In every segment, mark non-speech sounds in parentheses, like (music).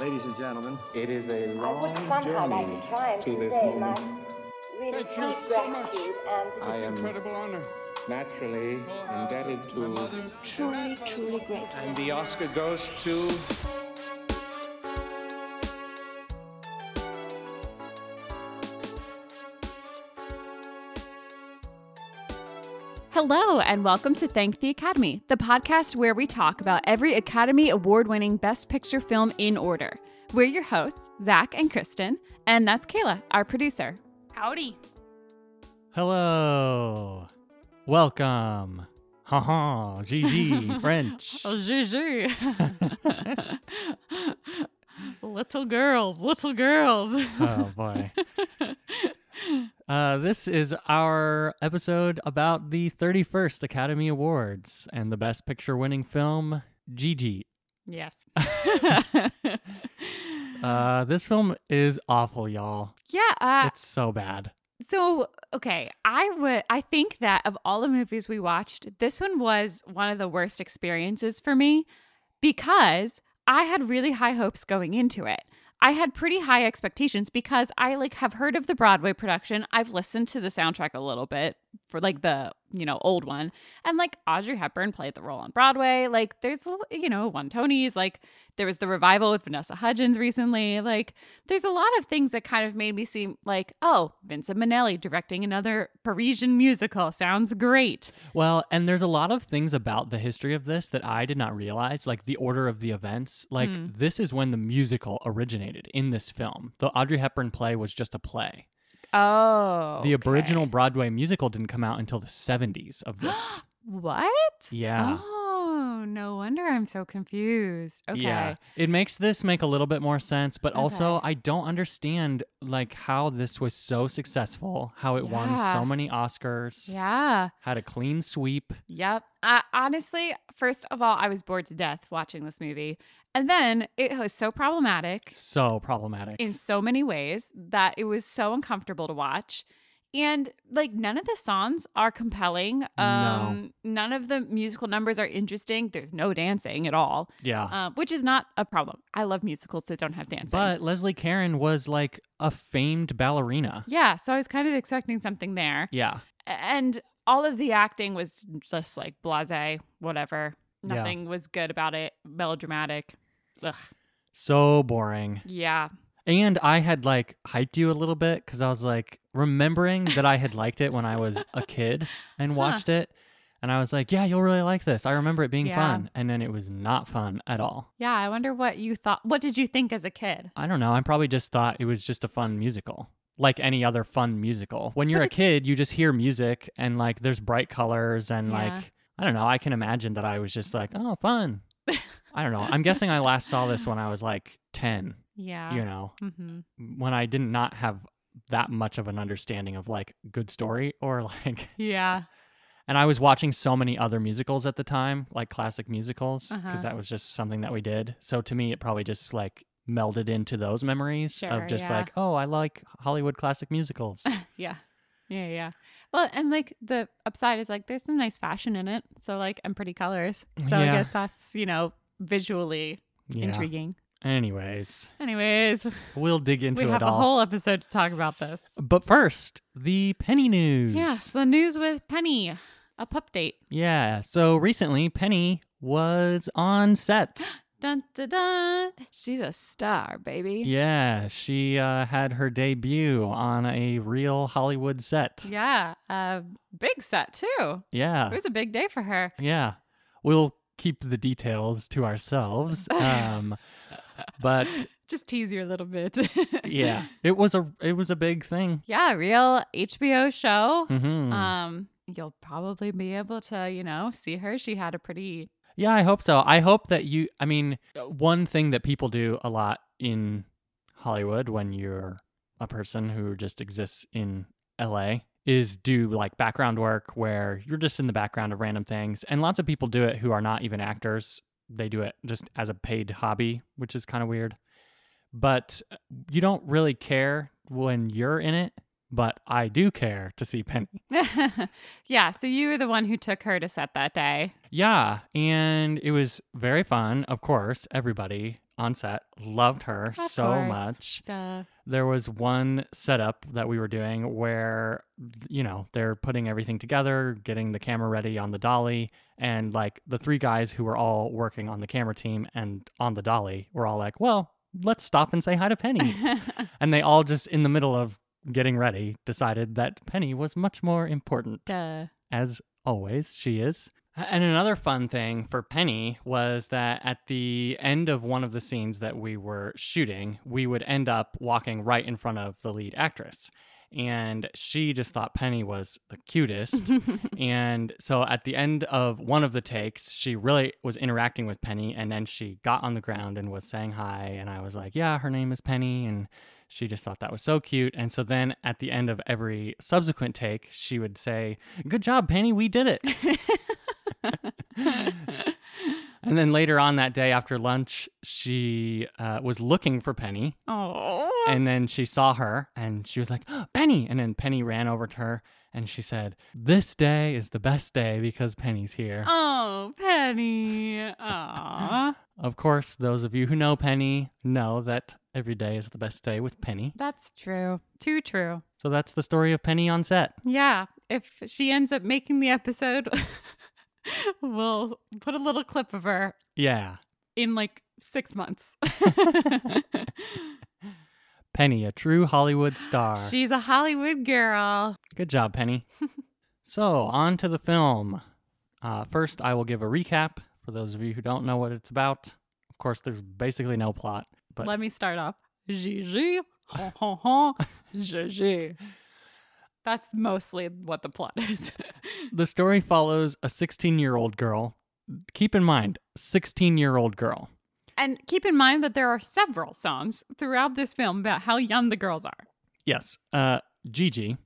Ladies and gentlemen, it is a long somehow like journey to to this moment. really Thank you deep so much. gratitude and I am incredible honor. naturally indebted to truly, truly grateful. And the Oscar goes to. Hello, and welcome to Thank the Academy, the podcast where we talk about every Academy Award winning Best Picture film in order. We're your hosts, Zach and Kristen, and that's Kayla, our producer. Howdy. Hello. Welcome. Haha, GG, (laughs) French. Oh, Juju. (laughs) (laughs) little girls, little girls. Oh boy. Uh, this is our episode about the 31st Academy Awards and the Best Picture winning film, Gigi. yes. (laughs) (laughs) Uh, this film is awful, y'all. yeah. Uh, It's so bad. So, okay, I would I think that of all the movies we watched, this one was one of the worst experiences for me because I had really high hopes going into it. I had pretty high expectations because I like have heard of the Broadway production. I've listened to the soundtrack a little bit for like the, you know, old one. And like Audrey Hepburn played the role on Broadway. Like there's you know, one Tonys, like there was the revival with Vanessa Hudgens recently. Like there's a lot of things that kind of made me seem like, oh, Vincent Minnelli directing another Parisian musical sounds great. Well, and there's a lot of things about the history of this that I did not realize, like the order of the events. Like, Hmm. this is when the musical originated in this film. The Audrey Hepburn play was just a play. Oh. The original Broadway musical didn't come out until the 70s of this. (gasps) What? Yeah. Oh, no wonder I'm so confused. Okay. Yeah. It makes this make a little bit more sense, but also I don't understand like how this was so successful, how it won so many Oscars, Yeah. had a clean sweep. Yep. I, honestly, first of all, I was bored to death watching this movie. And then it was so problematic So problematic. in so many ways that it was so uncomfortable to watch. And like none of the songs are compelling. Um none of the musical numbers are interesting. There's no dancing at all. yeah. Um, which is not a problem. I love musicals that don't have dancing. But Leslie Caron was like a famed ballerina. yeah, so I was kind of expecting something there. Yeah. And all of the acting was just like blase, whatever. Yeah. Nothing was good about it. Melodramatic. Ugh. So boring. Yeah. And I had like hyped you a little bit because I was like remembering that I had liked it when I was a kid and Huh. watched it. And I was like, yeah, you'll really like this. I remember it being Yeah. fun. And then it was not fun at all. Yeah. I wonder what you thought. What did you think as a kid? I don't know. I probably just thought it was just a fun musical, like any other fun musical. When you're a kid, you just hear music and like there's bright colors and Yeah. like, I don't know. I can imagine that I was just mm. like, oh, fun. (laughs) I don't know. I'm guessing I last saw this when I was like 10, Yeah. you know, Mm-hmm. when I did not have that much of an understanding of like good story or (laughs) like, Yeah. and I was watching so many other musicals at the time, like classic musicals, because Uh-huh. that was just something that we did. So to me, it probably just like melded into those memories Sure, of just yeah. like, oh, I like Hollywood classic musicals. (laughs) Yeah. Yeah. Yeah. Well, and like the upside is like there's some nice fashion in it. So like and pretty colors. So I guess that's, you know, visually yeah. intriguing. Anyways, Anyways, we'll dig into we it have a whole episode to talk about this. but first, the Penny news. Yes, the news with Penny, a pup date. Yeah. So recently, Penny was on set. (gasps) (gasps) Dun, dun, dun. She's a star, baby. yeah, she uh, had her debut on a real Hollywood set. Yeah, a big set too. Yeah. It was a big day for her. Yeah. We'll keep the details to ourselves. (laughs) Um, but Just tease you a little bit. (laughs) yeah, it was a it was a big thing. yeah, real HBO show. hmm Um, you'll probably be able to, you know, see her. She had a pretty Yeah, I hope so. I hope that you. I mean, one thing that people do a lot in Hollywood when you're a person who just exists in LA is do like background work where you're just in the background of random things. And lots of people do it who are not even actors. They do it just as a paid hobby, which is kind of weird. But uh, you don't really care when you're in it. But I do care to see Penny. (laughs) yeah, so you were the one who took her to set that day. Yeah, and it was very fun. Of course, everybody on set. Loved her Of so course. much. Duh. There was one setup that we were doing where, you know, they're putting everything together, getting the camera ready on the dolly, and like the three guys who were all working on the camera team and on the dolly were all like, well, let's stop and say hi to Penny. (laughs) and they all just, in the middle of getting ready, decided that Penny was much more important Duh. as always, she is. And another fun thing for Penny was that at the end of one of the scenes that we were shooting, we would end up walking right in front of the lead actress. And she just thought Penny was the cutest. (laughs) and so at the end of one of the takes, she really was interacting with Penny. And then she got on the ground and was saying hi. And I was like, Yeah, her name is Penny. And she just thought that was so cute. And so then at the end of every subsequent take, she would say, Good job, Penny, we did it. (laughs) and then later on that day after lunch, she uh, was looking for Penny. Oh. And then she saw her and she was like, "Oh, Penny. And then Penny ran over to her and she said, This day is the best day because Penny's here. Oh, Penny. Aw. Of course, those of you who know Penny know that every day is the best day with Penny. That's true. Too true. So that's the story of Penny on set. Yeah. If she ends up making the episode, (laughs) we'll put a little clip of her Yeah. in like six months. (laughs) Penny, a true Hollywood star. She's a Hollywood girl. Good job, Penny. (laughs) so, on to the film. Uh, first, I will give a recap for those of you who don't know what it's about. Of course, there's basically no plot, but Let me start off. Gigi. Gigi. (laughs) That's mostly what the plot is. (laughs) the story follows a 16 year old girl. Keep in mind, 16 year old girl. and keep in mind that there are several songs throughout this film about how young the girls are. Yes, uh, Gigi,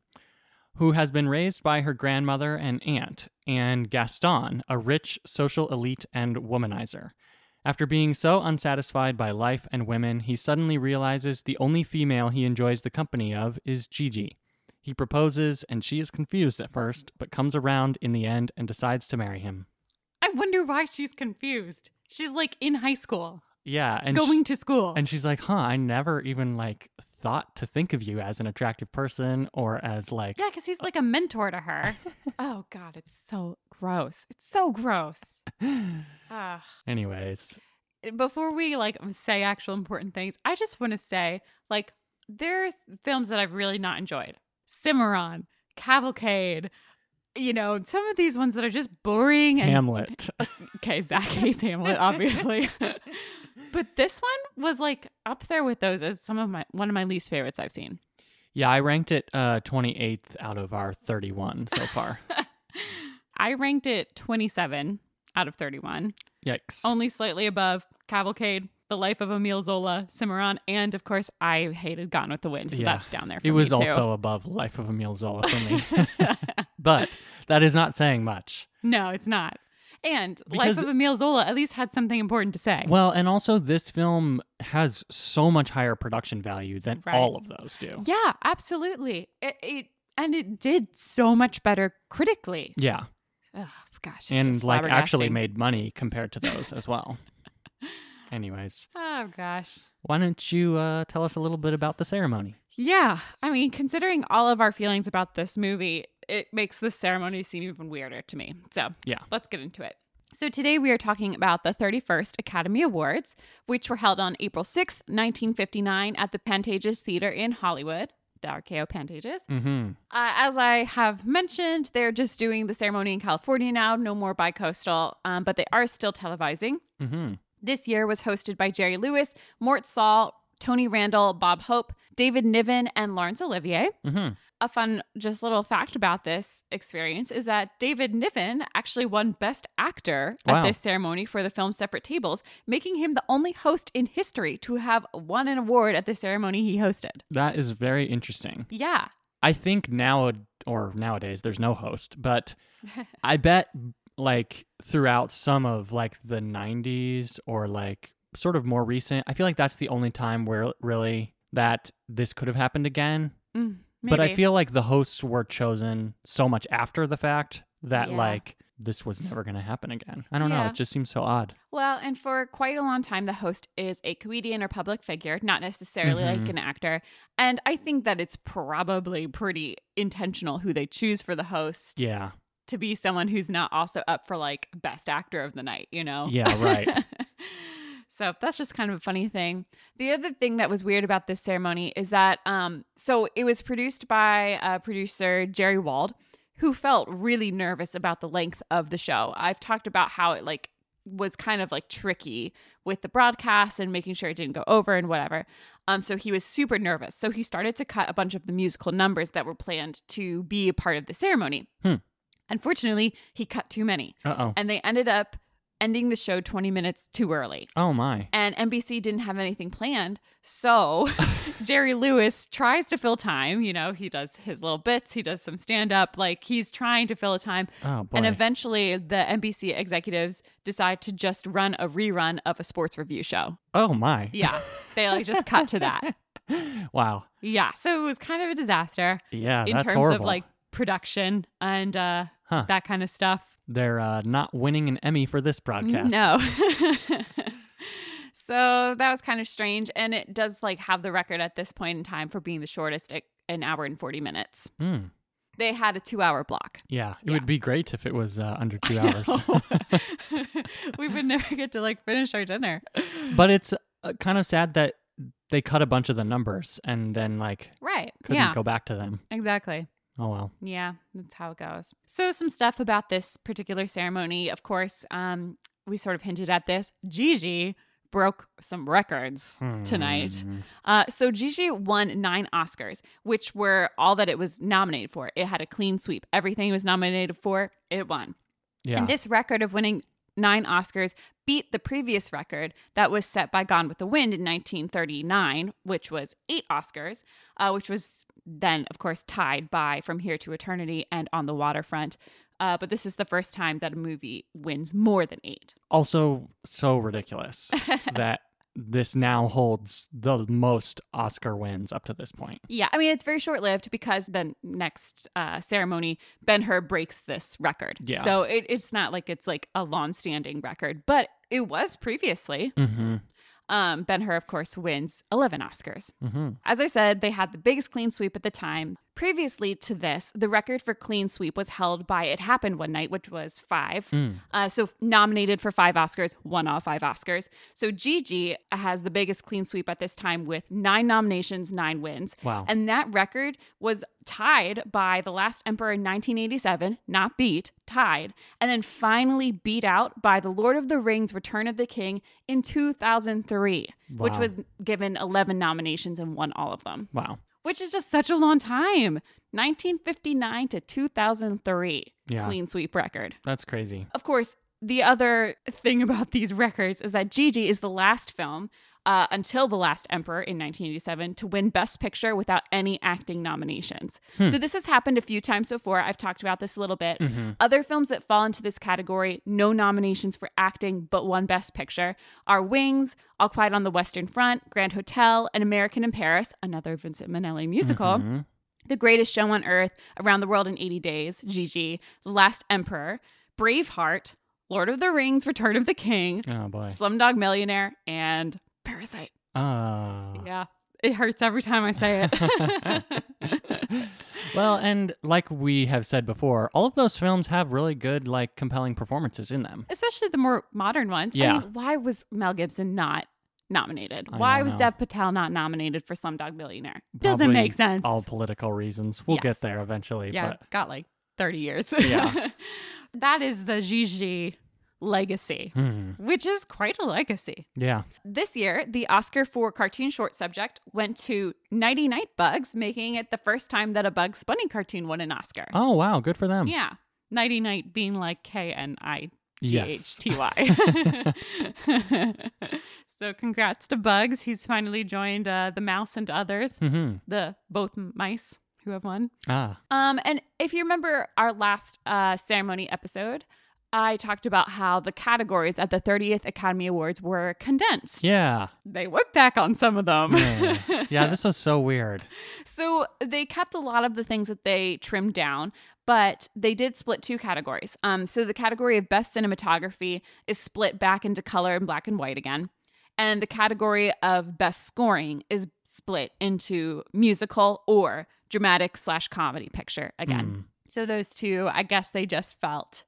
who has been raised by her grandmother and aunt, and Gaston, a rich social elite and womanizer. After being so unsatisfied by life and women, he suddenly realizes the only female he enjoys the company of is Gigi. He proposes, and she is confused at first, but comes around in the end and decides to marry him. I wonder why she's confused. She's like in high school, Yeah, and going sh- to school. and she's like, "Huh, I never even like thought to think of you as an attractive person or as like yeah, because he's like a mentor to her. (laughs) oh, God, it's so gross. It's so gross. Ugh. Anyways, eh, before we like say actual important things, I just want to say like there's films that I've really not enjoyed. Cimarron, Cavalcade, you know, some of these ones that are just boring and Hamlet. (laughs) okay, Zach hates Hamlet, obviously. (laughs) but this one was like up there with those as some of my one of my least favorites I've seen. yeah, I ranked it uh 28th out of our 31 so far. (laughs) I ranked it 27 out of 31, Yikes. only slightly above Cavalcade, The Life of Emile Zola, Cimarron, and of course, I hated Gone with the Wind, so Yeah. that's down there. For it was also above Life of Emile Zola for me. (laughs) (laughs) but that is not saying much. no, it's not. And Life of Emile Zola at least had something important to say. Well, and also this film has so much higher production value than Right. all of those do. yeah, absolutely. It, it and it did so much better critically. Yeah. Gosh, and like actually made money compared to those as well. (laughs) Anyways, Oh gosh. why don't you uh, tell us a little bit about the ceremony? Yeah, I mean, considering all of our feelings about this movie, it makes the ceremony seem even weirder to me. So, Yeah. let's get into it. So, today we are talking about the 31st Academy Awards, which were held on April 6th, 1959, at the Pantages Theater in Hollywood, the RKO Pantages. Mm-hmm. Uh, as I have mentioned, they're just doing the ceremony in California now, no more bi coastal, um, but they are still televising. Mm-hmm. This year was hosted by Jerry Lewis, Mort Sahl, Tony Randall, Bob Hope, David Niven, and Laurence Olivier. Mm-hmm. A fun, just little fact about this experience is that David Niven actually won Best Actor Wow. at this ceremony for the film Separate Tables, making him the only host in history to have won an award at the ceremony he hosted. That is very interesting. Yeah. I think now or nowadays there's no host, but (laughs) I bet like throughout some of like the 90s or like sort of more recent, I feel like that's the only time where really that this could have happened again. Mm, But I feel like the hosts were chosen so much after the fact that Yeah. like this was never going to happen again. I don't know. It just seems so odd. Well, and for quite a long time, the host is a comedian or public figure, not necessarily like Mhm. an actor. And I think that it's probably pretty intentional who they choose for the host Yeah. to be someone who's not also up for like best actor of the night, you know? Yeah, right. (laughs) so that's just kind of a funny thing. The other thing that was weird about this ceremony is that um so it was produced by uh, producer Jerry Wald, who felt really nervous about the length of the show. I've talked about how it like was kind of like tricky with the broadcast and making sure it didn't go over and whatever. Um, so he was super nervous. So he started to cut a bunch of the musical numbers that were planned to be a part of the ceremony. Hmm. Unfortunately, he cut too many, Uh oh. and they ended up ending the show 20 minutes too early. Oh my. And NBC didn't have anything planned. So (laughs) Jerry Lewis tries to fill time. You know, he does his little bits, he does some stand up. Like he's trying to fill a time. Oh boy. And eventually the NBC executives decide to just run a rerun of a sports review show. oh my. Yeah. They like just cut to that. (laughs) Wow. Yeah. So it was kind of a disaster Yeah, in terms horrible. of like production and uh, Huh. that kind of stuff. They're uh, not winning an Emmy for this broadcast. No. (laughs) so that was kind of strange. And it does like have the record at this point in time for being the shortest at an hour and 40 minutes. Mm. They had a two hour block. Yeah, it Yeah. would be great if it was uh, under (laughs) two hours. (laughs) we would never get to like finish our dinner. but it's uh, kind of sad that they cut a bunch of the numbers and then like Right. couldn't yeah. go back to them. Exactly. Oh well. Yeah, that's how it goes. So, some stuff about this particular ceremony. Of course, um, we sort of hinted at this. Gigi broke some records tonight. Hmm. Uh, so Gigi won nine Oscars, which were all that it was nominated for. It had a clean sweep. Everything it was nominated for, it won. Yeah. And this record of winning nine Oscars beat the previous record that was set by Gone with the Wind in 1939, which was eight Oscars, uh, which was then, of course, tied by From Here to Eternity and On the Waterfront. Uh, but this is the first time that a movie wins more than eight. also so ridiculous (laughs) that this now holds the most Oscar wins up to this point. Yeah, I mean, it's very short lived because the next uh, ceremony, Ben Hur breaks this record. Yeah. So it, it's not like it's like a long standing record, but it was previously. Mm-hmm. Um, ben Hur, of course, wins 11 Oscars. Mm-hmm. As I said, they had the biggest clean sweep at the time. Previously to this, the record for clean sweep was held by It Happened One Night, which was five. Mm. Uh, so nominated for five Oscars, won all five Oscars. So Gigi has the biggest clean sweep at this time with nine nominations, nine wins. Wow. And that record was tied by The Last Emperor in 1987, not beat, tied, and then finally beat out by The Lord of the Rings Return of the King in 2003, which was given 11 nominations and won all of them, Wow. Which is just such a long time. 1959 to 2003 Yeah. clean sweep record. That's crazy. Of course, the other thing (laughs) about these records is that Gigi is the last film uh, until The Last Emperor in 1987 to win Best Picture without any acting nominations. So this has happened a few times before. I've talked about this a little bit. Other films that fall into this category, no nominations for acting but one Best Picture, are Wings, All Quiet on the Western Front, Grand Hotel, An American in Paris, another Vincent Minnelli musical. Mhm. The Greatest Show on Earth, Around the World in 80 Days, Gigi, The Last Emperor, Braveheart, Lord of the Rings, Return of the King, Oh boy. Slumdog Millionaire, and Parasite. Ah. Yeah, it hurts every time I say it. (laughs) well, and like we have said before, all of those films have really good, like, compelling performances in them. Especially the more modern ones. I Yeah. mean, why was Mel Gibson not nominated? I why was know. Dev Patel not nominated for Slumdog Millionaire? Doesn't Probably make sense. All political reasons. We'll Yes. get there eventually. yeah, But got like 30 years. Yeah. (laughs) that is the Gigi legacy, hmm, which is quite a legacy. yeah. This year, the Oscar for cartoon short subject went to Nighty Night Bugs, making it the first time that a Bugs Bunny cartoon won an Oscar. Oh wow, good for them. Yeah. Nighty Night being like K N I G H. T Y. (laughs) (laughs) So congrats to Bugs. He's finally joined uh, the mouse and others, hmm the both mice who have won. Ah. Um, and if you remember our last uh, ceremony episode, I talked about how the categories at the 30th Academy Awards were condensed. Yeah. They went back on some of them. Yeah. (laughs) yeah. This was so weird. So they kept a lot of the things that they trimmed down, but they did split two categories. Um, so the category of best cinematography is split back into color and black and white again. And the category of best scoring is split into musical or dramatic slash comedy picture again. Mm. So those two, I guess they just felt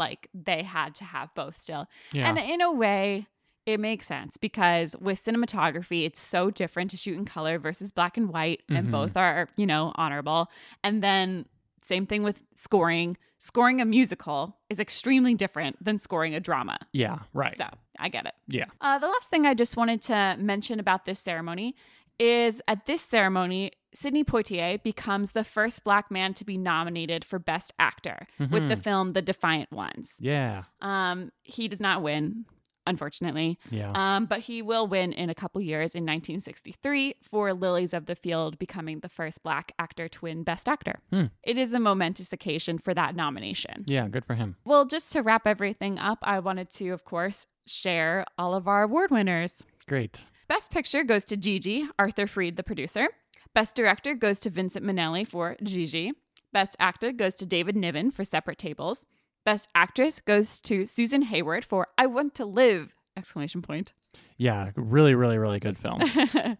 like they had to have both still. Yeah. And in a way, it makes sense because with cinematography, it's so different to shoot in color versus black and white, and Mhm. both are, you know, honorable. And then same thing with scoring. Scoring a musical is extremely different than scoring a drama. yeah, right. So I get it. Yeah. Uh, the last thing I just wanted to mention about this ceremony is at this ceremony, Sidney Poitier becomes the first black man to be nominated for Best Actor with the Mhm. film The Defiant Ones. Yeah. Um, he does not win, unfortunately, Yeah. um, but he will win in a couple years in 1963 for Lilies of the Field becoming the first black actor to win Best Actor. Hmm. It is a momentous occasion for that nomination. yeah, good for him. Well, just to wrap everything up, I wanted to, of course, share all of our award winners. Great. Best Picture goes to Gigi, Arthur Freed, the producer. Best Director goes to Vincent Minnelli for Gigi. Best Actor goes to David Niven for Separate Tables. Best Actress goes to Susan Hayward for I Want to Live! Exclamation point. Yeah, really, really, really good film. (laughs)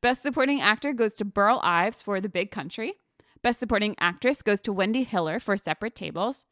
Best Supporting Actor goes to Burl Ives for The Big Country. Best Supporting Actress goes to Wendy Hiller for Separate Tables.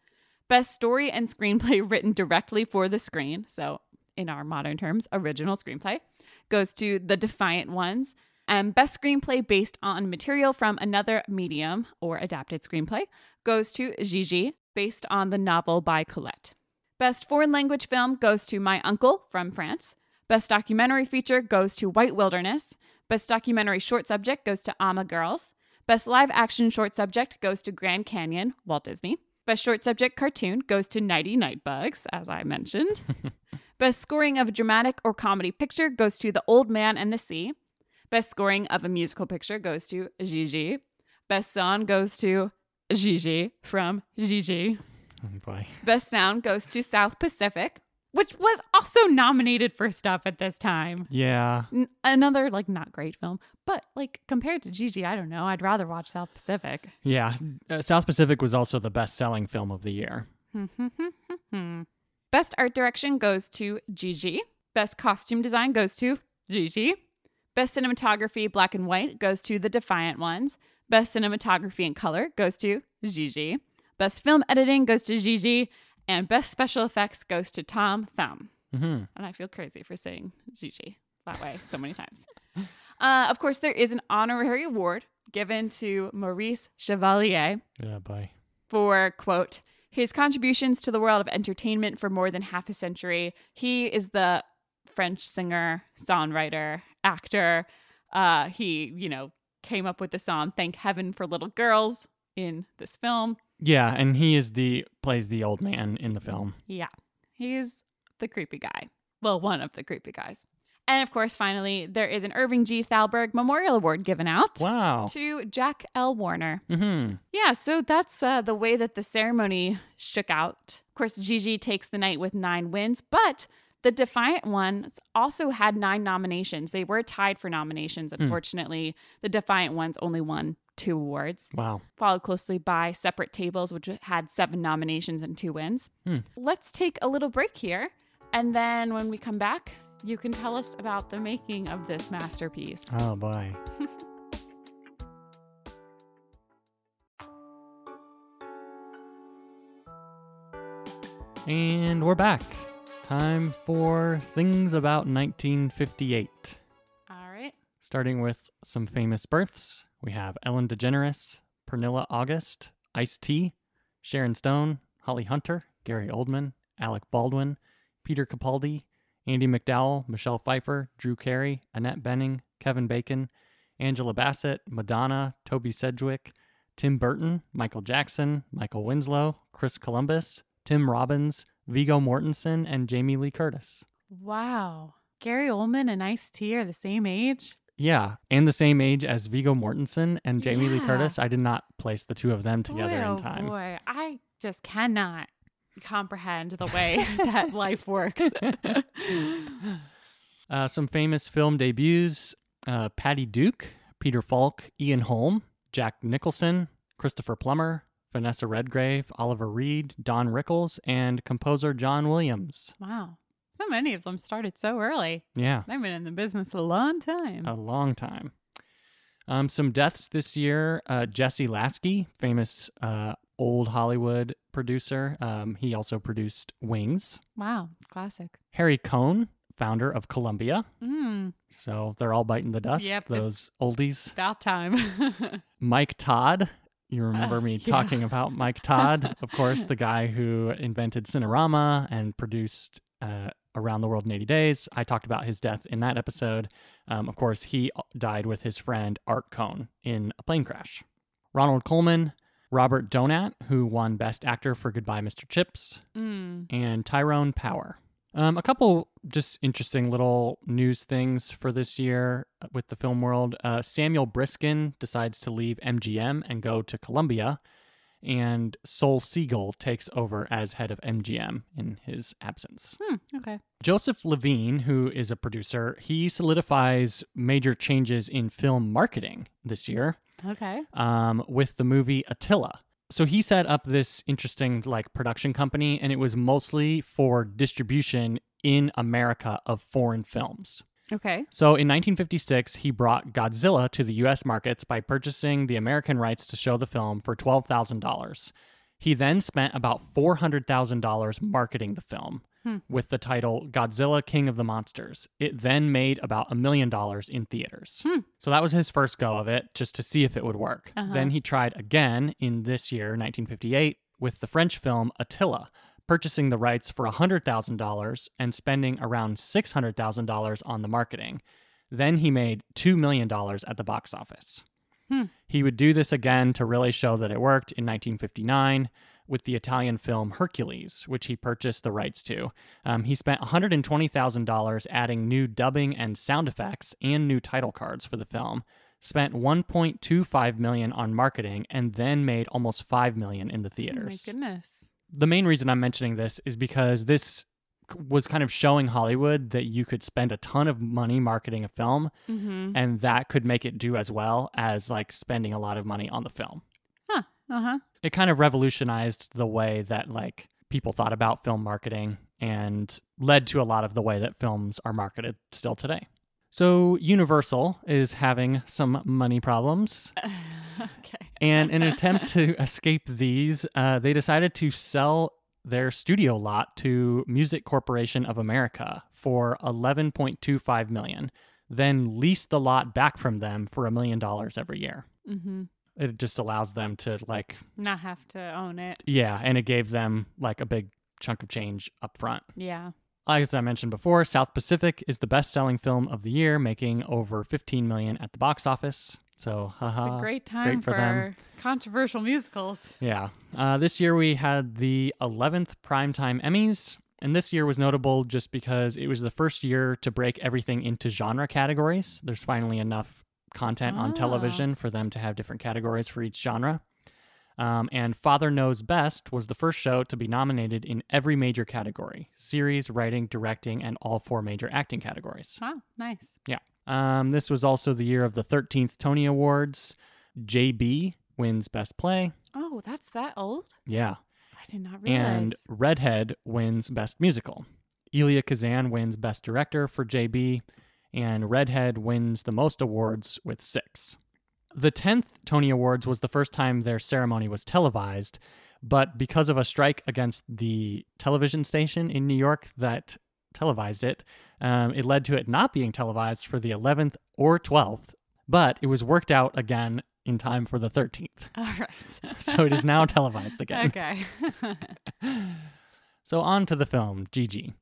Best Story and Screenplay (laughs) written directly for the screen, so in our modern terms, original screenplay, goes to The Defiant Ones. And Best Screenplay based on material from another medium or adapted screenplay goes to Gigi, based on the novel by Colette. Best Foreign Language Film goes to My Uncle from France. Best Documentary Feature goes to White Wilderness. Best Documentary Short Subject goes to Ama Girls. Best Live Action Short Subject goes to Grand Canyon, Walt Disney. Best Short Subject Cartoon goes to Nighty Night Bugs, as I mentioned. (laughs) Best Scoring of a Dramatic or Comedy Picture goes to The Old Man and the Sea. Best Scoring of a Musical Picture goes to Gigi. Best Song goes to Gigi from Gigi. Oh, boy. Best Sound goes to South Pacific, which was also nominated for stuff at this time. Yeah. N- another like not great film, but like compared to Gigi, I don't know. I'd rather watch South Pacific. Yeah. Uh, South Pacific was also the best selling film of the year. (laughs) Best art direction goes to Gigi. Best costume design goes to Gigi. Best cinematography, black and white, goes to The Defiant Ones. Best cinematography in color goes to Gigi. Best film editing goes to Gigi. And best special effects goes to Tom Thumb. hmm And I feel crazy for saying Gigi that way so many times. (laughs) Uh, of course, there is an honorary award given to Maurice Chevalier Yeah, boy. for, quote, his contributions to the world of entertainment for more than half a century. He is the French singer, songwriter, actor. Uh, he, you know, came up with the song Thank Heaven for Little Girls in this film. Yeah, and he is the plays the old man in the film. Yeah, he's the creepy guy. Well, one of the creepy guys. And of course, finally, there is an Irving G. Thalberg Memorial Award given out Wow. to Jack L. Warner. hmm Yeah, so that's uh, the way that the ceremony shook out. Of course, Gigi takes the night with nine wins, but the Defiant ones also had nine nominations. They were tied for nominations. Unfortunately, the Defiant ones only won two awards, Wow. followed closely by Separate Tables, which had seven nominations and two wins. Hmm. Let's take a little break here. And then when we come back, you can tell us about the making of this masterpiece. Oh boy. (laughs) and we're back. Time for things about 1958. All right. Starting with some famous births, we have Ellen DeGeneres, Pernilla August, Ice T, Sharon Stone, Holly Hunter, Gary Oldman, Alec Baldwin, Peter Capaldi, Andie MacDowell, Michelle Pfeiffer, Drew Carey, Annette Bening, Kevin Bacon, Angela Bassett, Madonna, Toby Sedgwick, Tim Burton, Michael Jackson, Michael Winslow, Chris Columbus, Tim Robbins, Viggo Mortensen, and Jamie Lee Curtis. Wow. Gary Oldman and Ice T are the same age? Yeah, and the same age as Viggo Mortensen and Jamie Lee Curtis. I did not place the two of them together boy, in time. oh. Boy, I just cannot comprehend the way (laughs) that life works. (laughs) Uh, some famous film debuts uh, Patty Duke, Peter Falk, Ian Holm, Jack Nicholson, Christopher Plummer, Vanessa Redgrave, Oliver Reed, Don Rickles, and composer John Williams. Wow. So many of them started so early. Yeah, They've been in the business a long time. a long time. Um, some deaths this year. Uh, Jesse Lasky, famous uh, old Hollywood producer. Um, he also produced Wings. Wow. Classic. Harry Cohn, founder of Columbia. Mm, So they're all biting the dust. Yep, those oldies. about time. (laughs) Mike Todd. You remember Uh, me (laughs) yeah. talking about Mike Todd, of course, the guy who invented Cinerama and produced uh, Around the World in 80 Days. I talked about his death in that episode. Um, of course, he died with his friend Art Cohn in a plane crash. Ronald Colman, Robert Donat, who won Best Actor for Goodbye, Mr. Chips, mm. and Tyrone Power. Um, a couple just interesting little news things for this year with the film world. Uh, Samuel Briskin decides to leave MGM and go to Columbia, and Sol Siegel takes over as head of MGM in his absence. Hmm. Okay. Joseph Levine, who is a producer, he solidifies major changes in film marketing this year Okay. um, with the movie Attila. So he set up this interesting like production company, and it was mostly for distribution in America of foreign films. Okay. So in 1956, he brought Godzilla to the U.S. markets by purchasing the American rights to show the film for $12,000. He then spent about $400,000 marketing the film Hmm. with the title Godzilla King of the Monsters. It then made about a million dollars in theaters. Hmm. So that was his first go of it, just to see if it would work. Uh-huh. Then he tried again in this year, 1958, with the French film Attila, purchasing the rights for $100,000 and spending around $600,000 on the marketing. Then he made $2 million at the box office. Hmm. He would do this again to really show that it worked in 1959 with the Italian film Hercules, which he purchased the rights to. Um, he spent $120,000 adding new dubbing and sound effects and new title cards for the film. Spent 1.25 million on marketing and then made almost 5 million in the Oh my theaters goodness. the main reason I'm mentioning this is because this was kind of showing Hollywood that you could spend a ton of money marketing a film Mm-hmm. and that could make it do as well as like spending a lot of money on the film. Huh. Uh huh. It kind of revolutionized the way that like people thought about film marketing and led to a lot of the way that films are marketed still today. So Universal is having some money problems. (laughs) okay. And in an (laughs) attempt to escape these, uh, they decided to sell their studio lot to Music Corporation of America for 11.25 million, then lease the lot back from them for a million dollars every year. Mm-hmm. It just allows them to like, Not have to own it. yeah, and it gave them like a big chunk of change up front. Yeah. As I mentioned before, South Pacific is the best-selling film of the year, making over 15 million at the box office. So, It's haha. a great time for for, them. controversial musicals. Yeah. Uh, this year we had the 11th Primetime Emmys. And this year was notable just because it was the first year to break everything into genre categories. There's finally enough content on Ah. television for them to have different categories for each genre. Um, and Father Knows Best was the first show to be nominated in every major category series, writing, directing, and all four major acting categories. Wow. Nice. Yeah. Um, this was also the year of the 13th Tony Awards. JB wins Best Play. Oh, that's that old? Yeah. I did not realize. And Redhead wins Best Musical. Elia Kazan wins Best Director for JB, and Redhead wins the most awards with six. The 10th Tony Awards was the first time their ceremony was televised, but because of a strike against the television station in New York that televised it, um, it led to it not being televised for the 11th or 12th, but it was worked out again in time for the 13th. (laughs) All right. (laughs) So it is now televised again. okay. (laughs) So on to the film, Gigi.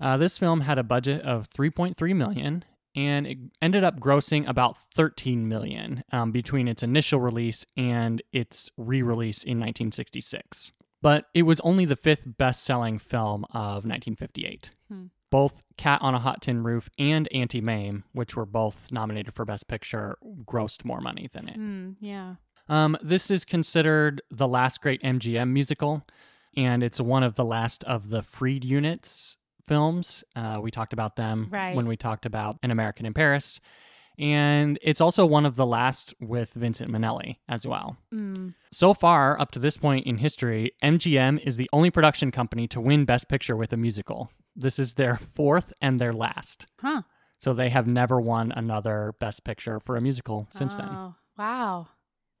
Uh, this film had a budget of 3.3 million, and it ended up grossing about 13 million um, between its initial release and its re-release in 1966. But it was only the fifth best-selling film of 1958. Hmm. Both Cat on a Hot Tin Roof and Auntie Mame, which were both nominated for Best Picture, grossed more money than it. Hmm. yeah. Um, this is considered the last great MGM musical, and it's one of the last of the Freed Units films. Uh, we talked about them Right. when we talked about An American in Paris. And it's also one of the last with Vincent Minnelli as well. Mm. So far, up to this point in history, MGM is the only production company to win Best Picture with a musical. This is their fourth and their last. Huh. So they have never won another Best Picture for a musical since then. Oh, wow.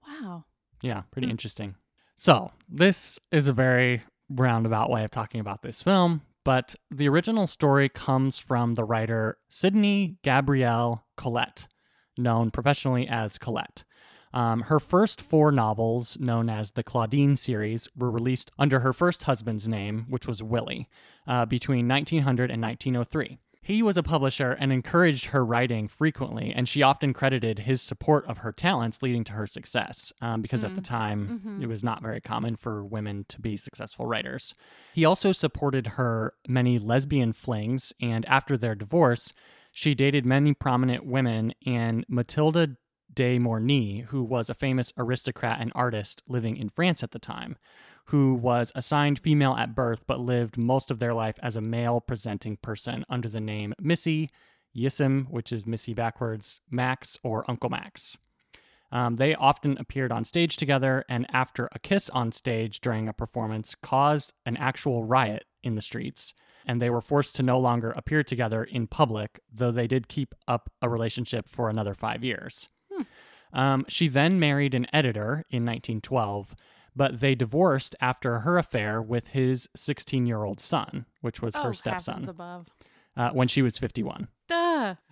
Wow. Yeah, pretty Hmm. interesting. So, this is a very roundabout way of talking about this film, but the original story comes from the writer Sydney Gabrielle Colette, known professionally as Colette. Um, her first four novels, known as the Claudine series, were released under her first husband's name, which was Willy, uh, between 1900 and 1903. He was a publisher and encouraged her writing frequently, and she often credited his support of her talents leading to her success, um, because at the time it was not very common for women to be successful writers. He also supported her many lesbian flings, and after their divorce, she dated many prominent women, and Matilda de Morny, who was a famous aristocrat and artist living in France at the time, who was assigned female at birth but lived most of their life as a male presenting person under the name Missy, Yssim, which is Missy backwards, Max, or Uncle Max. Um, they often appeared on stage together, and after a kiss on stage during a performance caused an actual riot in the streets, and they were forced to no longer appear together in public, though they did keep up a relationship for another five years. Um, she then married an editor in 1912, but they divorced after her affair with his 16 year old son, which was oh, her stepson, uh, when she was 51. Duh. (laughs)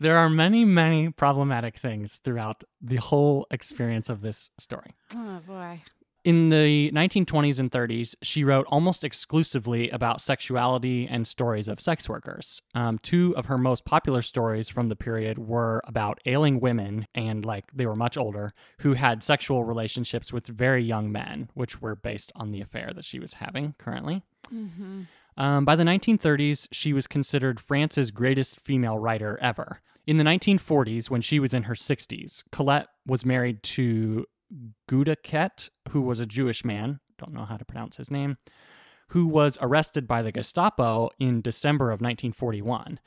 There are many, many problematic things throughout the whole experience of this story. Oh, boy. In the 1920s and 30s, she wrote almost exclusively about sexuality and stories of sex workers. Um, two of her most popular stories from the period were about ailing women, and like they were much older, who had sexual relationships with very young men, which were based on the affair that she was having currently. Mm-hmm. Um, by the 1930s, she was considered France's greatest female writer ever. In the 1940s, when she was in her 60s, Colette was married to Goudeket, who was a Jewish man, don't know how to pronounce his name, who was arrested by the Gestapo in December of 1941.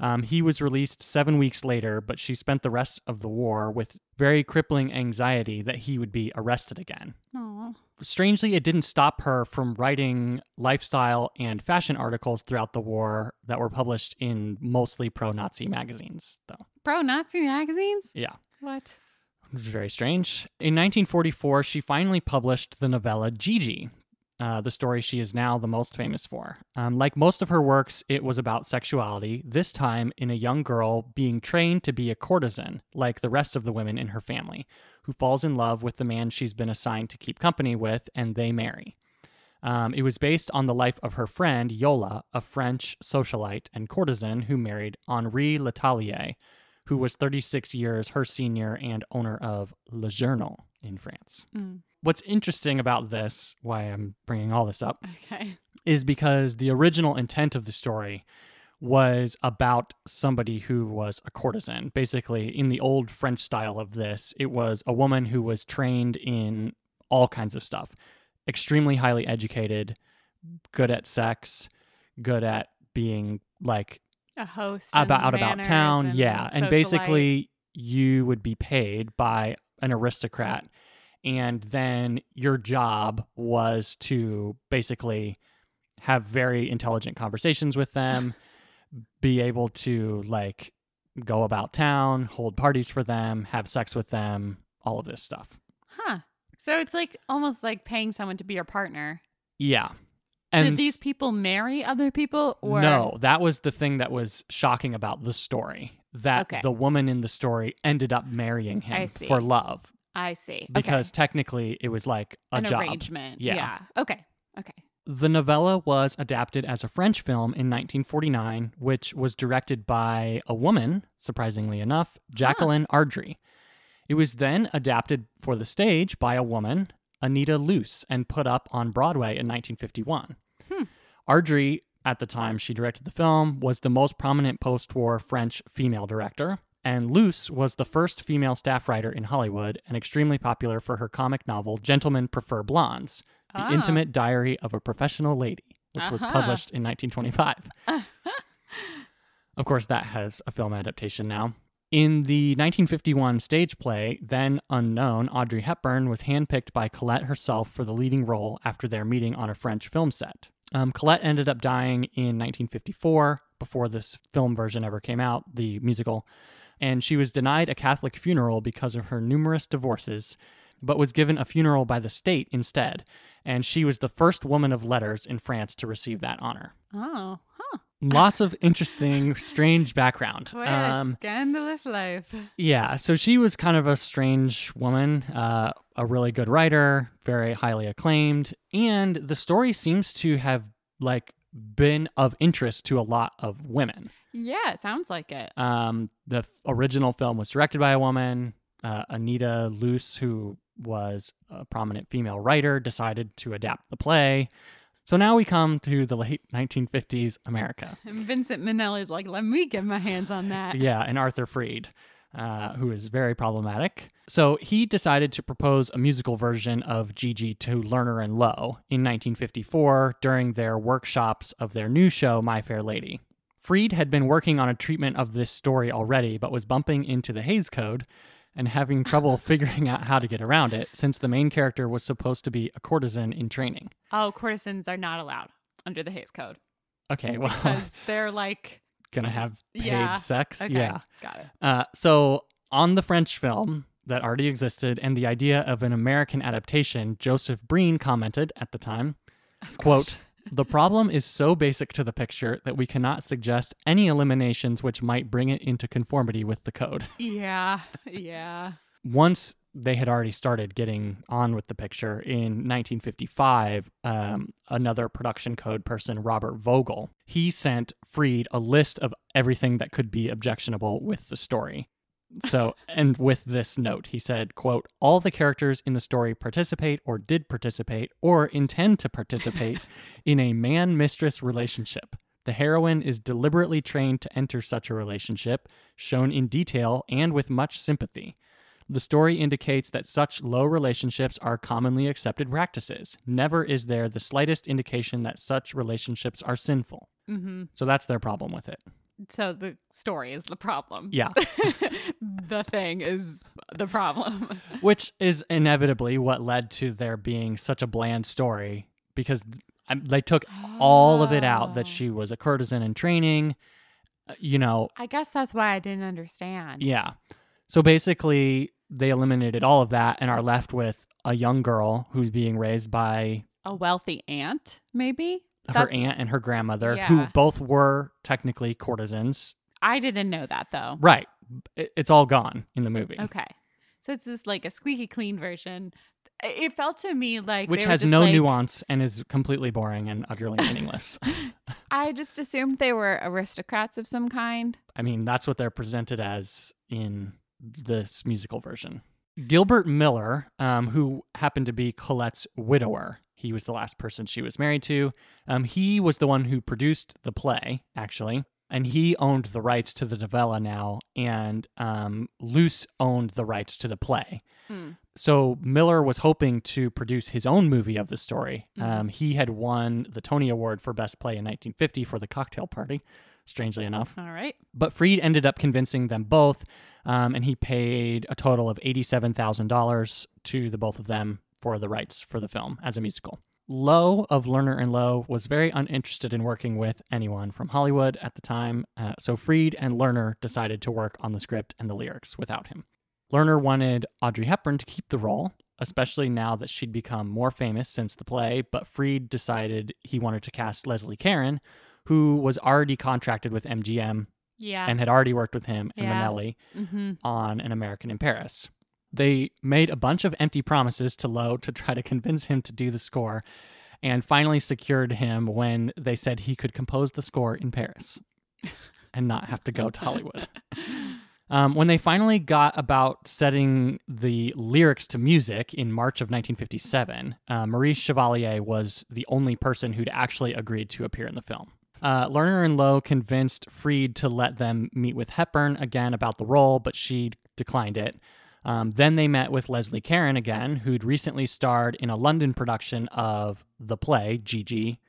Um, he was released seven weeks later, but she spent the rest of the war with very crippling anxiety that he would be arrested again Aw. strangely, it didn't stop her from writing lifestyle and fashion articles throughout the war that were published in mostly pro Nazi magazines, though. Pro Nazi magazines? Yeah. What? Very strange. In 1944, she finally published the novella Gigi, uh, the story she is now the most famous for. Um, like most of her works, it was about sexuality, this time in a young girl being trained to be a courtesan, like the rest of the women in her family, who falls in love with the man she's been assigned to keep company with, and they marry. Um, it was based on the life of her friend Yola, a French socialite and courtesan who married Henri Letellier, who was 36 years her senior and owner of Le Journal in France. Mm. What's interesting about this, why I'm bringing all this up, Okay. is because the original intent of the story was about somebody who was a courtesan. Basically, in the old French style of this, it was a woman who was trained in all kinds of stuff, extremely highly educated, good at sex, good at being like A host. about out about town and yeah and basically you would be paid by an aristocrat and then your job was to basically have very intelligent conversations with them (laughs) be able to like go about town hold parties for them have sex with them all of this stuff Huh. So it's like almost like paying someone to be your partner. yeah and Did these people marry other people or No, that was the thing that was shocking about the story. That Okay. the woman in the story ended up marrying him for love I see. because technically it was like a an job. arrangement. Yeah. yeah. Okay. Okay. The novella was adapted as a French film in 1949, which was directed by a woman, surprisingly enough, Jacqueline Ardrey. It was then adapted for the stage by a woman, Anita Loos, and put up on Broadway in 1951. Hmm. Ardrey, at the time she directed the film, was the most prominent post war French female director. And Loos was the first female staff writer in Hollywood and extremely popular for her comic novel Gentlemen Prefer Blondes, the Ah. intimate diary of a professional lady, which was Uh-huh. published in 1925. (laughs) Of course, that has a film adaptation now. In the 1951 stage play, then unknown, Audrey Hepburn was handpicked by Colette herself for the leading role after their meeting on a French film set. Um, Colette ended up dying in 1954 before this film version ever came out, the musical, and she was denied a Catholic funeral because of her numerous divorces, but was given a funeral by the state instead. And she was the first woman of letters in France to receive that honor. Oh. Lots of interesting, strange background. What a scandalous life. Yeah, so she was kind of a strange woman, uh, a really good writer, very highly acclaimed, and the story seems to have like been of interest to a lot of women. Yeah, it sounds like it. Um, the original film was directed by a woman, uh, Anita Loos, who was a prominent female writer, decided to adapt the play. So now we come to the late 1950s America. And (laughs) Vincent Minnelli's like, let me get my hands on that. (laughs) Yeah, and Arthur Freed, uh, who is very problematic. So he decided to propose a musical version of Gigi to Lerner and Loewe in 1954 during their workshops of their new show, My Fair Lady. Freed had been working on a treatment of this story already, but was bumping into the Hays Code and having trouble (laughs) figuring out how to get around it since the main character was supposed to be a courtesan in training. Oh, courtesans are not allowed under the Hays Code Okay, well, because (laughs) they're like, gonna have paid Yeah, sex. okay, Yeah. got it. Uh, so, on the French film that already existed and the idea of an American adaptation, Joseph Breen commented at the time, quote, the problem is so basic to the picture that we cannot suggest any eliminations which might bring it into conformity with the code. (laughs) Yeah, yeah. Once they had already started getting on with the picture in 1955, um, another production code person, Robert Vogel, he sent Freed a list of everything that could be objectionable with the story. So, and with this note, he said, quote, all the characters in the story participate or did participate or intend to participate (laughs) in a man mistress relationship. The heroine is deliberately trained to enter such a relationship, shown in detail and with much sympathy. The story indicates that such low relationships are commonly accepted practices. Never is there the slightest indication that such relationships are sinful. hmm So that's their problem with it. So the story is the problem. Yeah. (laughs) the thing is the problem. (laughs) Which is inevitably what led to there being such a bland story because they took all of it out Oh. that she was a courtesan in training. Uh, You know, I guess that's why I didn't understand. yeah. So basically, they eliminated all of that and are left with a young girl who's being raised by A wealthy aunt, maybe? Her That's- aunt and her grandmother, who Yeah. both were technically courtesans. I didn't know that though. Right. It- It's all gone in the movie, Okay. So it's just like a squeaky clean version. It felt to me like which they were has just no like- nuance and is completely boring and utterly (laughs) meaningless. (laughs) I just assumed they were aristocrats of some kind. I mean, that's what they're presented as in this musical version. Gilbert Miller, um, who happened to be Colette's widower, he was the last person she was married to. Um, he was the one who produced the play, actually, and he owned the rights to the novella now, and um, Loos owned the rights to the play. Hmm. So Miller was hoping to produce his own movie of the story. Mhm. Um, he had won the Tony Award for Best Play in 1950 for The Cocktail Party, strangely enough. All right. But Freed ended up convincing them both, um, and he paid a total of $87,000 to the both of them for the rights for the film as a musical. Loewe of Lerner and Loewe was very uninterested in working with anyone from Hollywood at the time, uh, so Freed and Lerner decided to work on the script and the lyrics without him. Lerner wanted Audrey Hepburn to keep the role, especially now that she'd become more famous since the play, but Freed decided he wanted to cast Leslie Caron, who was already contracted with MGM Yeah. and had already worked with him and Yeah. Minnelli mm-hmm. on An American in Paris. They made a bunch of empty promises to Loewe to try to convince him to do the score, and finally secured him when they said he could compose the score in Paris (laughs) and not have to go to Hollywood. (laughs) Um, when they finally got about setting the lyrics to music in March of 1957, uh, Maurice Chevalier was the only person who'd actually agreed to appear in the film. Uh, Lerner and Loewe convinced Freed to let them meet with Hepburn again about the role, but she declined it. Um, then they met with Leslie Caron again, who'd recently starred in a London production of the play, Gigi,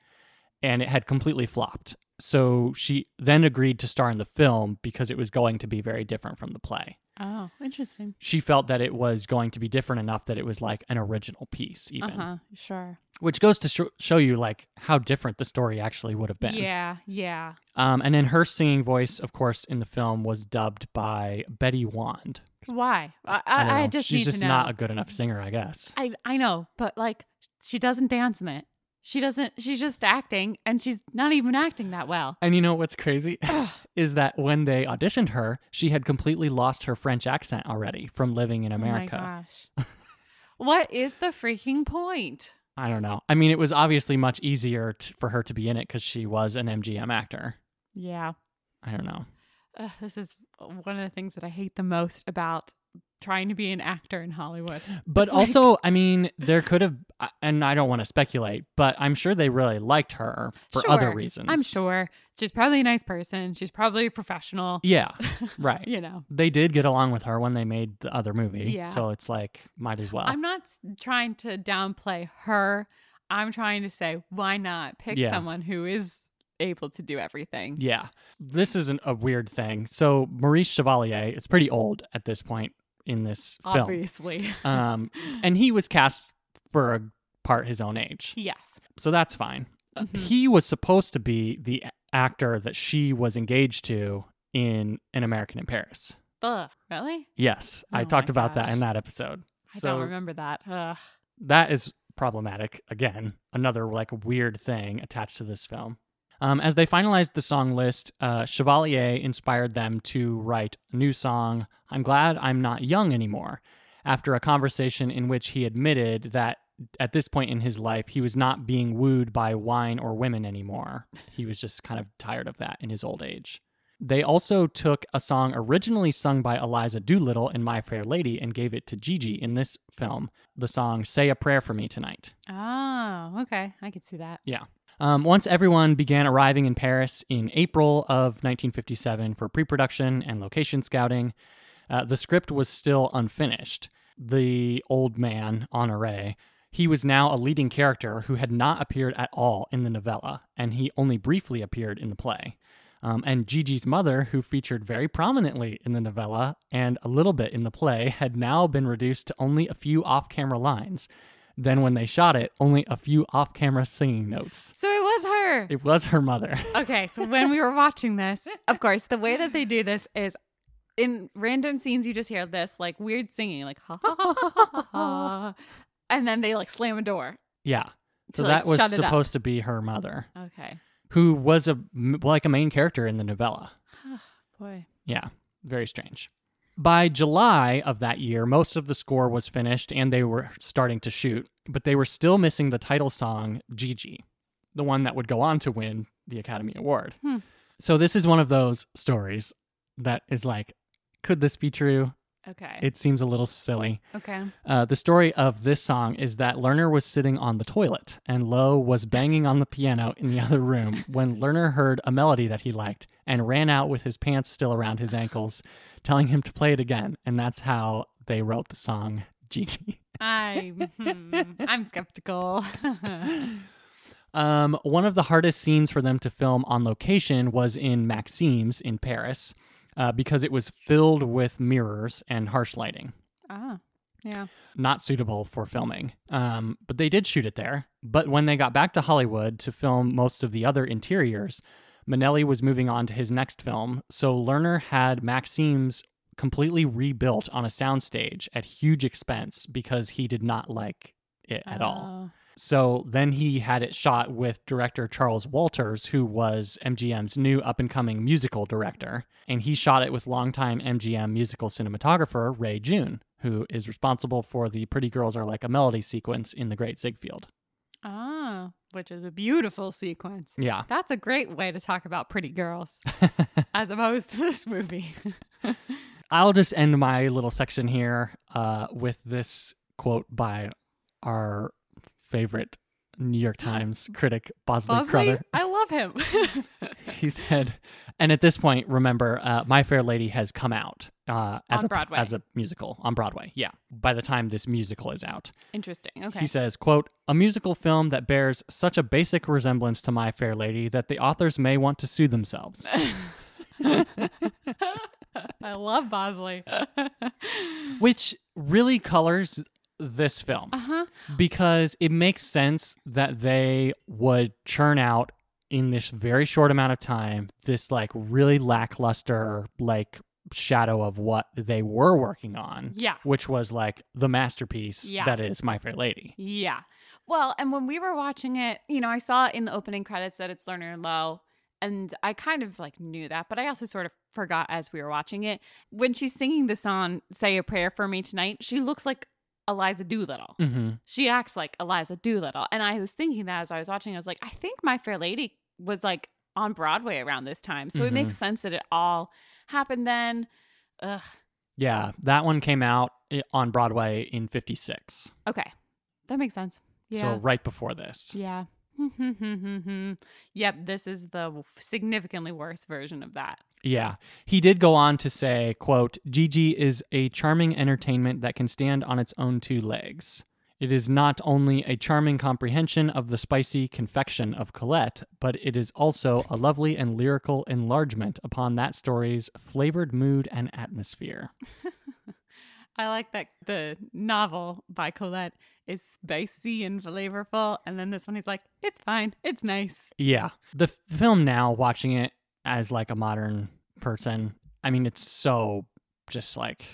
and it had completely flopped. so she then agreed to star in the film because it was going to be very different from the play. Oh, interesting. She felt that it was going to be different enough that it was like an original piece, even. Uh huh. Sure. Which goes to sh- show you like how different the story actually would have been. Yeah. Yeah. Um, and then her singing voice, of course, in the film was dubbed by Betty Wand. Why? I, I, I, just She's just not a good enough singer, I guess. I I know, but like she doesn't dance in it. She doesn't. She's just acting, and she's not even acting that well. And you know what's crazy (laughs) is that when they auditioned her, she had completely lost her French accent already from living in America. Oh my gosh. (laughs) what is the freaking point? I don't know. I mean, it was obviously much easier t- for her to be in it because she was an MGM actor. Yeah. I don't know. Ugh, this is one of the things that I hate the most about trying to be an actor in Hollywood. But It's like- also, I mean, there could have, uh, and I don't want to speculate, but I'm sure they really liked her for other reasons. I'm sure she's probably a nice person. She's probably a professional. Yeah, (laughs) right. You know, They did get along with her when they made the other movie. Yeah. So it's like, might as well. I'm not trying to downplay her. I'm trying to say, why not pick Yeah. someone who is able to do everything? Yeah. This isn't a weird thing. So Maurice Chevalier is pretty old at this point in this film. Obviously. Um, (laughs) and he was cast for a part his own age. yes. So that's fine. Uh, Mhm. He was supposed to be the actor that she was engaged to in An American in Paris. Ugh. Really? Yes, I Oh talked my about that in that episode. I so don't remember that. Ugh. that is problematic. Again, another like weird thing attached to this film. Um, as they finalized the song list, uh, Chevalier inspired them to write a new song, I'm Glad I'm Not Young Anymore, after a conversation in which he admitted that at this point in his life, he was not being wooed by wine or women anymore. He was just kind of tired of that in his old age. They also took a song originally sung by Eliza Doolittle in My Fair Lady and gave it to Gigi in this film, the song Say a Prayer for Me Tonight. Oh, okay. I could see that. Yeah. Um, once everyone began arriving in Paris in April of 1957 for pre production and location scouting, uh, the script was still unfinished. The old man, Honore, he was now a leading character who had not appeared at all in the novella, and he only briefly appeared in the play. Um, and Gigi's mother, who featured very prominently in the novella and a little bit in the play, had now been reduced to only a few off camera lines. Then, when they shot it, only a few off camera singing notes. So it was her. It was her mother. (laughs) okay, so when we were watching this, of course, the way that they do this is in random scenes you just hear this like weird singing, like ha ha ha ha ha, ha and then they like slam a door. yeah. So To, like, that was shut up. supposed to be her mother, Okay. who was a like a main character in the novella. (sighs) Boy. Yeah, very strange. By July of that year, most of the score was finished and they were starting to shoot, but they were still missing the title song, Gigi, the one that would go on to win the Academy Award. Hmm. So, this is one of those stories that is like, could this be true? Okay. It seems a little silly. okay. Uh, the story of this song is that Lerner was sitting on the toilet and Loewe was banging on the piano in the other room when Lerner heard a melody that he liked and ran out with his pants still around his ankles, telling him to play it again. And that's how they wrote the song (laughs) Gigi. I hmm, I'm skeptical. (laughs) Um, one of the hardest scenes for them to film on location was in Maxim's in Paris uh, because it was filled with mirrors and harsh lighting. ah. Yeah. not suitable for filming. Um, but they did shoot it there. But when they got back to Hollywood to film most of the other interiors, Minnelli was moving on to his next film. So Lerner had Maxim's completely rebuilt on a soundstage at huge expense because he did not like it at all. So then he had it shot with director Charles Walters, who was MGM's new up and coming musical director. And he shot it with longtime MGM musical cinematographer Ray June, who is responsible for the Pretty Girls Are Like a Melody sequence in The Great Ziegfeld. Ah, which is a beautiful sequence. Yeah. That's a great way to talk about pretty girls (laughs) as opposed to this movie. (laughs) I'll just end my little section here uh, with this quote by our favorite New York Times critic, Bosley, Bosley, Crowther. I love him. (laughs) he said, and at this point, remember, uh, My Fair Lady has come out uh, as On a Broadway. as a musical on Broadway. Yeah, by the time this musical is out, Interesting. Okay. he says, "quote A musical film that bears such a basic resemblance to My Fair Lady that the authors may want to sue themselves." (laughs) I love Bosley. (laughs) which really colors this film uh huh. because it makes sense that they would churn out in this very short amount of time this like really lackluster like shadow of what they were working on Yeah. which was like the masterpiece Yeah. that is my fair lady Yeah. Well, and when we were watching it, you know, I saw in the opening credits that it's Lerner and Loewe, and I kind of like knew that, but I also sort of forgot as we were watching it. When she's singing the song "Say a Prayer for Me Tonight," she looks like Eliza Doolittle. mm-hmm. She acts like Eliza Doolittle, and I was thinking that as I was watching, I was like, I think My Fair Lady was like on Broadway around this time, so it Mhm. makes sense that it all happened then. Ugh. yeah that one came out on broadway in 56 Okay, that makes sense. Yeah. so right before this Yeah. (laughs) yep, this is the significantly worse version of that. Yeah. He did go on to say, quote, Gigi is a charming entertainment that can stand on its own two legs. It is not only a charming comprehension of the spicy confection of Colette, but it is also a lovely and lyrical enlargement upon that story's flavored mood and atmosphere. (laughs) I like that the novel by Colette is spicy and flavorful, and then this one he's like, it's fine, it's nice. Yeah. The film now, watching it as like a modern person, I mean, it's so just like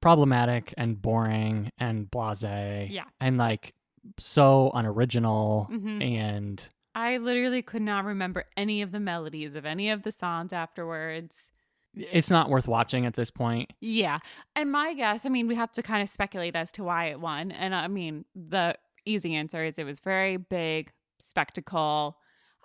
problematic and boring and blase. Yeah. And like so unoriginal Mhm. and I literally could not remember any of the melodies of any of the songs afterwards. it's not worth watching at this point. Yeah. And my guess, I mean, we have to kind of speculate as to why it won. And I mean, the easy answer is it was very big, spectacle,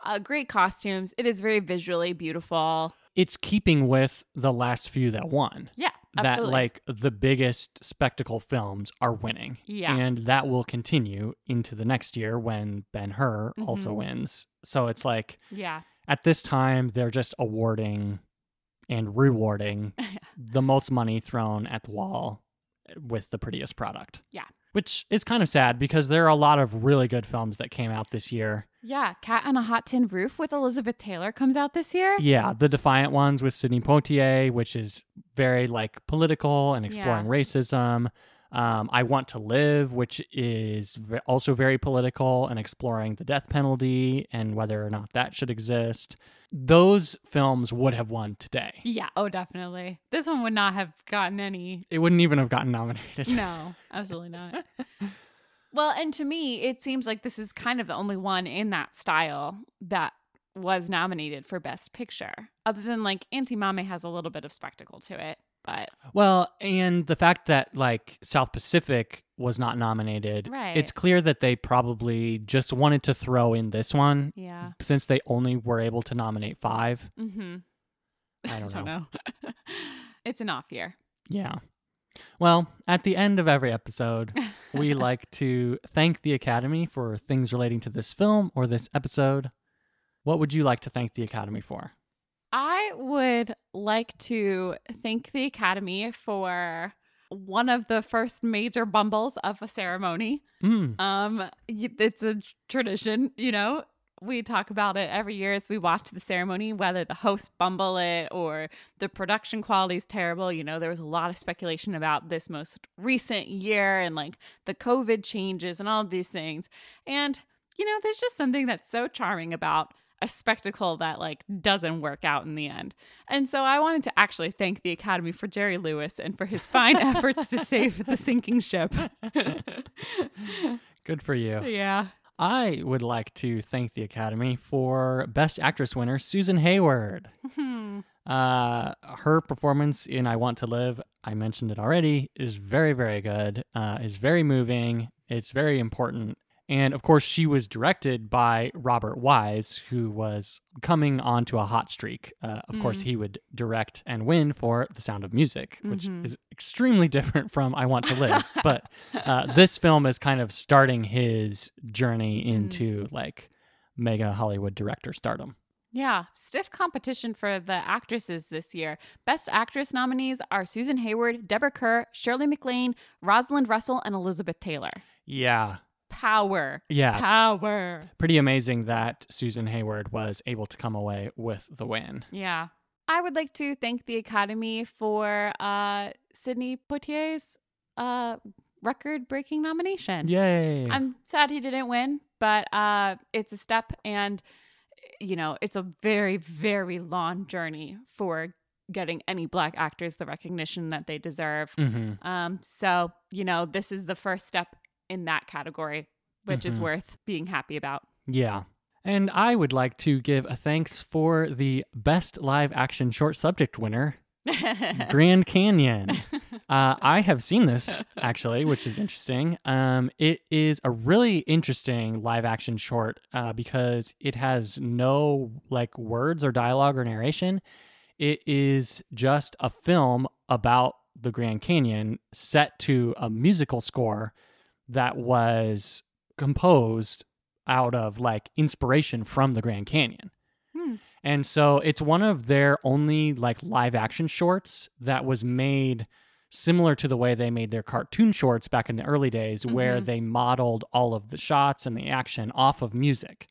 uh, great costumes. It is very visually beautiful. It's keeping with the last few that won. Yeah, That like the biggest spectacle films are winning. Yeah. And that will continue into the next year when Ben Hur also Mhm. wins. So it's like yeah. at this time they're just awarding and rewarding (laughs) the most money thrown at the wall with the prettiest product. Yeah. Which is kind of sad because there are a lot of really good films that came out this year. Yeah. Cat on a Hot Tin Roof with Elizabeth Taylor comes out this year. Yeah, the Defiant ones with Sidney Poitier, which is very like political and exploring Yeah. racism. Um, I Want to Live, which is also very political and exploring the death penalty and whether or not that should exist. Those films would have won today. Yeah. Oh, definitely. This one would not have gotten any. It wouldn't even have gotten nominated. No, (laughs) absolutely not. Well, and to me, it seems like this is kind of the only one in that style that was nominated for Best Picture, other than like Auntie Mame has a little bit of spectacle to it. But Well, and the fact that like South Pacific was not nominated, Right. it's clear that they probably just wanted to throw in this one yeah. since they only were able to nominate five. Mm-hmm. I don't (laughs) know. know. (laughs) it's an off year. Yeah. Well, at the end of every episode, we (laughs) like to thank the Academy for things relating to this film or this episode. What would you like to thank the Academy for? I would like to thank the Academy for one of the first major bumbles of a ceremony. Mm, Um, it's a tradition, you know. We talk about it every year as we watch the ceremony, whether the hosts bumble it or the production quality is terrible. You know, there was a lot of speculation about this most recent year and like the COVID changes and all of these things. And, you know, there's just something that's so charming about a spectacle that like doesn't work out in the end. And so I wanted to actually thank the Academy for Jerry Lewis and for his fine (laughs) efforts to save the sinking ship. good for you. yeah. I would like to thank the Academy for Best Actress winner Susan Hayward. (laughs) Uh, her performance in I Want to Live, I mentioned it already, is very, very good. Uh, is very moving. It's very important. And of course, she was directed by Robert Wise, who was coming onto a hot streak. Uh, of course, Mm. he would direct and win for The Sound of Music, which Mhm. is extremely (laughs) different from I Want to Live. but uh, (laughs) this film is kind of starting his journey into like mega Hollywood director stardom. Yeah, stiff competition for the actresses this year. Best actress nominees are Susan Hayward, Deborah Kerr, Shirley MacLaine, Rosalind Russell, and Elizabeth Taylor. Yeah. Power. Yeah. Power. Pretty amazing that Susan Hayward was able to come away with the win. Yeah. I would like to thank the Academy for uh, Sidney Poitier's uh, record breaking nomination. Yay. I'm sad he didn't win, but uh, it's a step, and you know, it's a very, very long journey for getting any black actors the recognition that they deserve. mm-hmm. Um, so you know, this is the first step in that category, which is Mhm. worth being happy about. Yeah. And I would like to give a thanks for the best live action short subject winner, (laughs) Grand Canyon. (laughs) Uh, I have seen this actually, which is interesting. Um, it is a really interesting live action short uh, because it has no like words or dialogue or narration. It is just a film about the Grand Canyon set to a musical score that was composed out of like inspiration from the Grand Canyon. Hmm. And so it's one of their only like live action shorts that was made similar to the way they made their cartoon shorts back in the early days, where Mhm. they modeled all of the shots and the action off of music.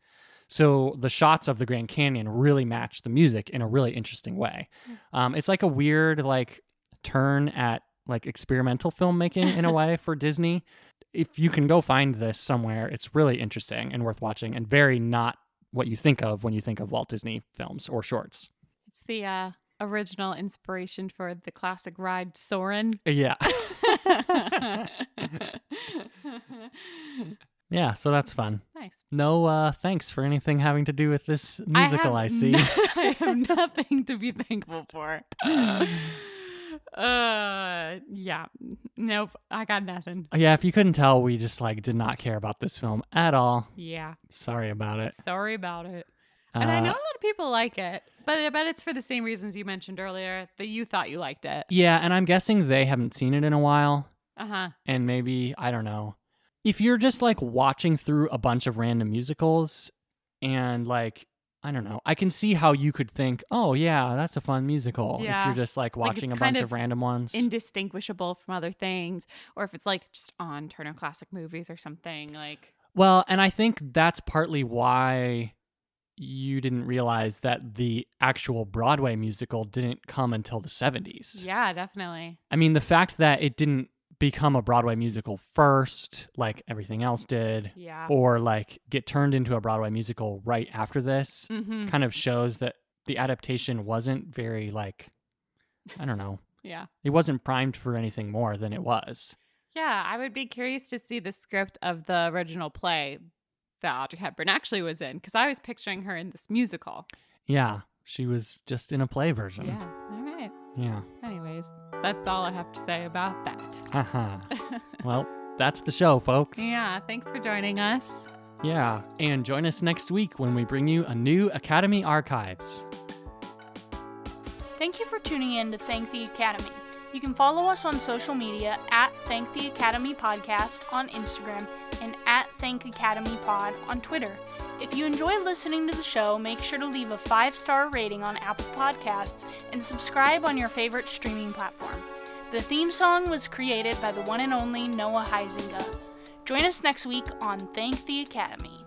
So the shots of the Grand Canyon really match the music in a really interesting way. Um, it's like a weird like turn at like experimental filmmaking in a (laughs) way for Disney. If you can go find this somewhere, it's really interesting and worth watching, and very not what you think of when you think of Walt Disney films or shorts. It's the uh, original inspiration for the classic ride Soarin'. Yeah, (laughs) (laughs) yeah. So that's fun. nice. No uh, thanks for anything having to do with this musical. I, have see. no- (laughs) I have nothing to be thankful for. Uh, yeah. Nope. I got nothing. yeah, if you couldn't tell, we just like did not care about this film at all. Yeah. Sorry about it. Sorry about it. And I know a Uh, lot of people like it, but I bet it's for the same reasons you mentioned earlier that you thought you liked it. Yeah, and I'm guessing they haven't seen it in a while. Uh huh. and maybe I don't know. If you're just like watching through a bunch of random musicals and like I don't know, I can see how you could think, "Oh yeah, that's a fun musical." If you're just like Like, watching it's a bunch of, of random ones. Indistinguishable from other things, or if it's like just on Turner Classic Movies or something like. well, and I think that's partly why you didn't realize that the actual Broadway musical didn't come until the 70s. Yeah, definitely. I mean, the fact that it didn't become a Broadway musical first, like everything else did, Yeah. or like get turned into a Broadway musical right after this Mm-hmm. kind of shows that the adaptation wasn't very like I don't know. (laughs) Yeah. It wasn't primed for anything more than it was. Yeah, I would be curious to see the script of the original play that Audrey Hepburn actually was in because I was picturing her in this musical. Yeah, she was just in a play version. Yeah. All right. Yeah. Anyways, that's all I have to say about that. Haha. Uh-huh. (laughs) well, that's the show, folks. yeah. Thanks for joining us. Yeah, and join us next week when we bring you a new Academy Archives. Thank you for tuning in to Thank the Academy. You can follow us on social media at Thank the Academy Podcast on Instagram and at Thank Academy Pod on Twitter. If you enjoy listening to the show, make sure to leave a five star rating on Apple Podcasts and subscribe on your favorite streaming platform. The theme song was created by the one and only Noah Heisinger. Join us next week on Thank the Academy.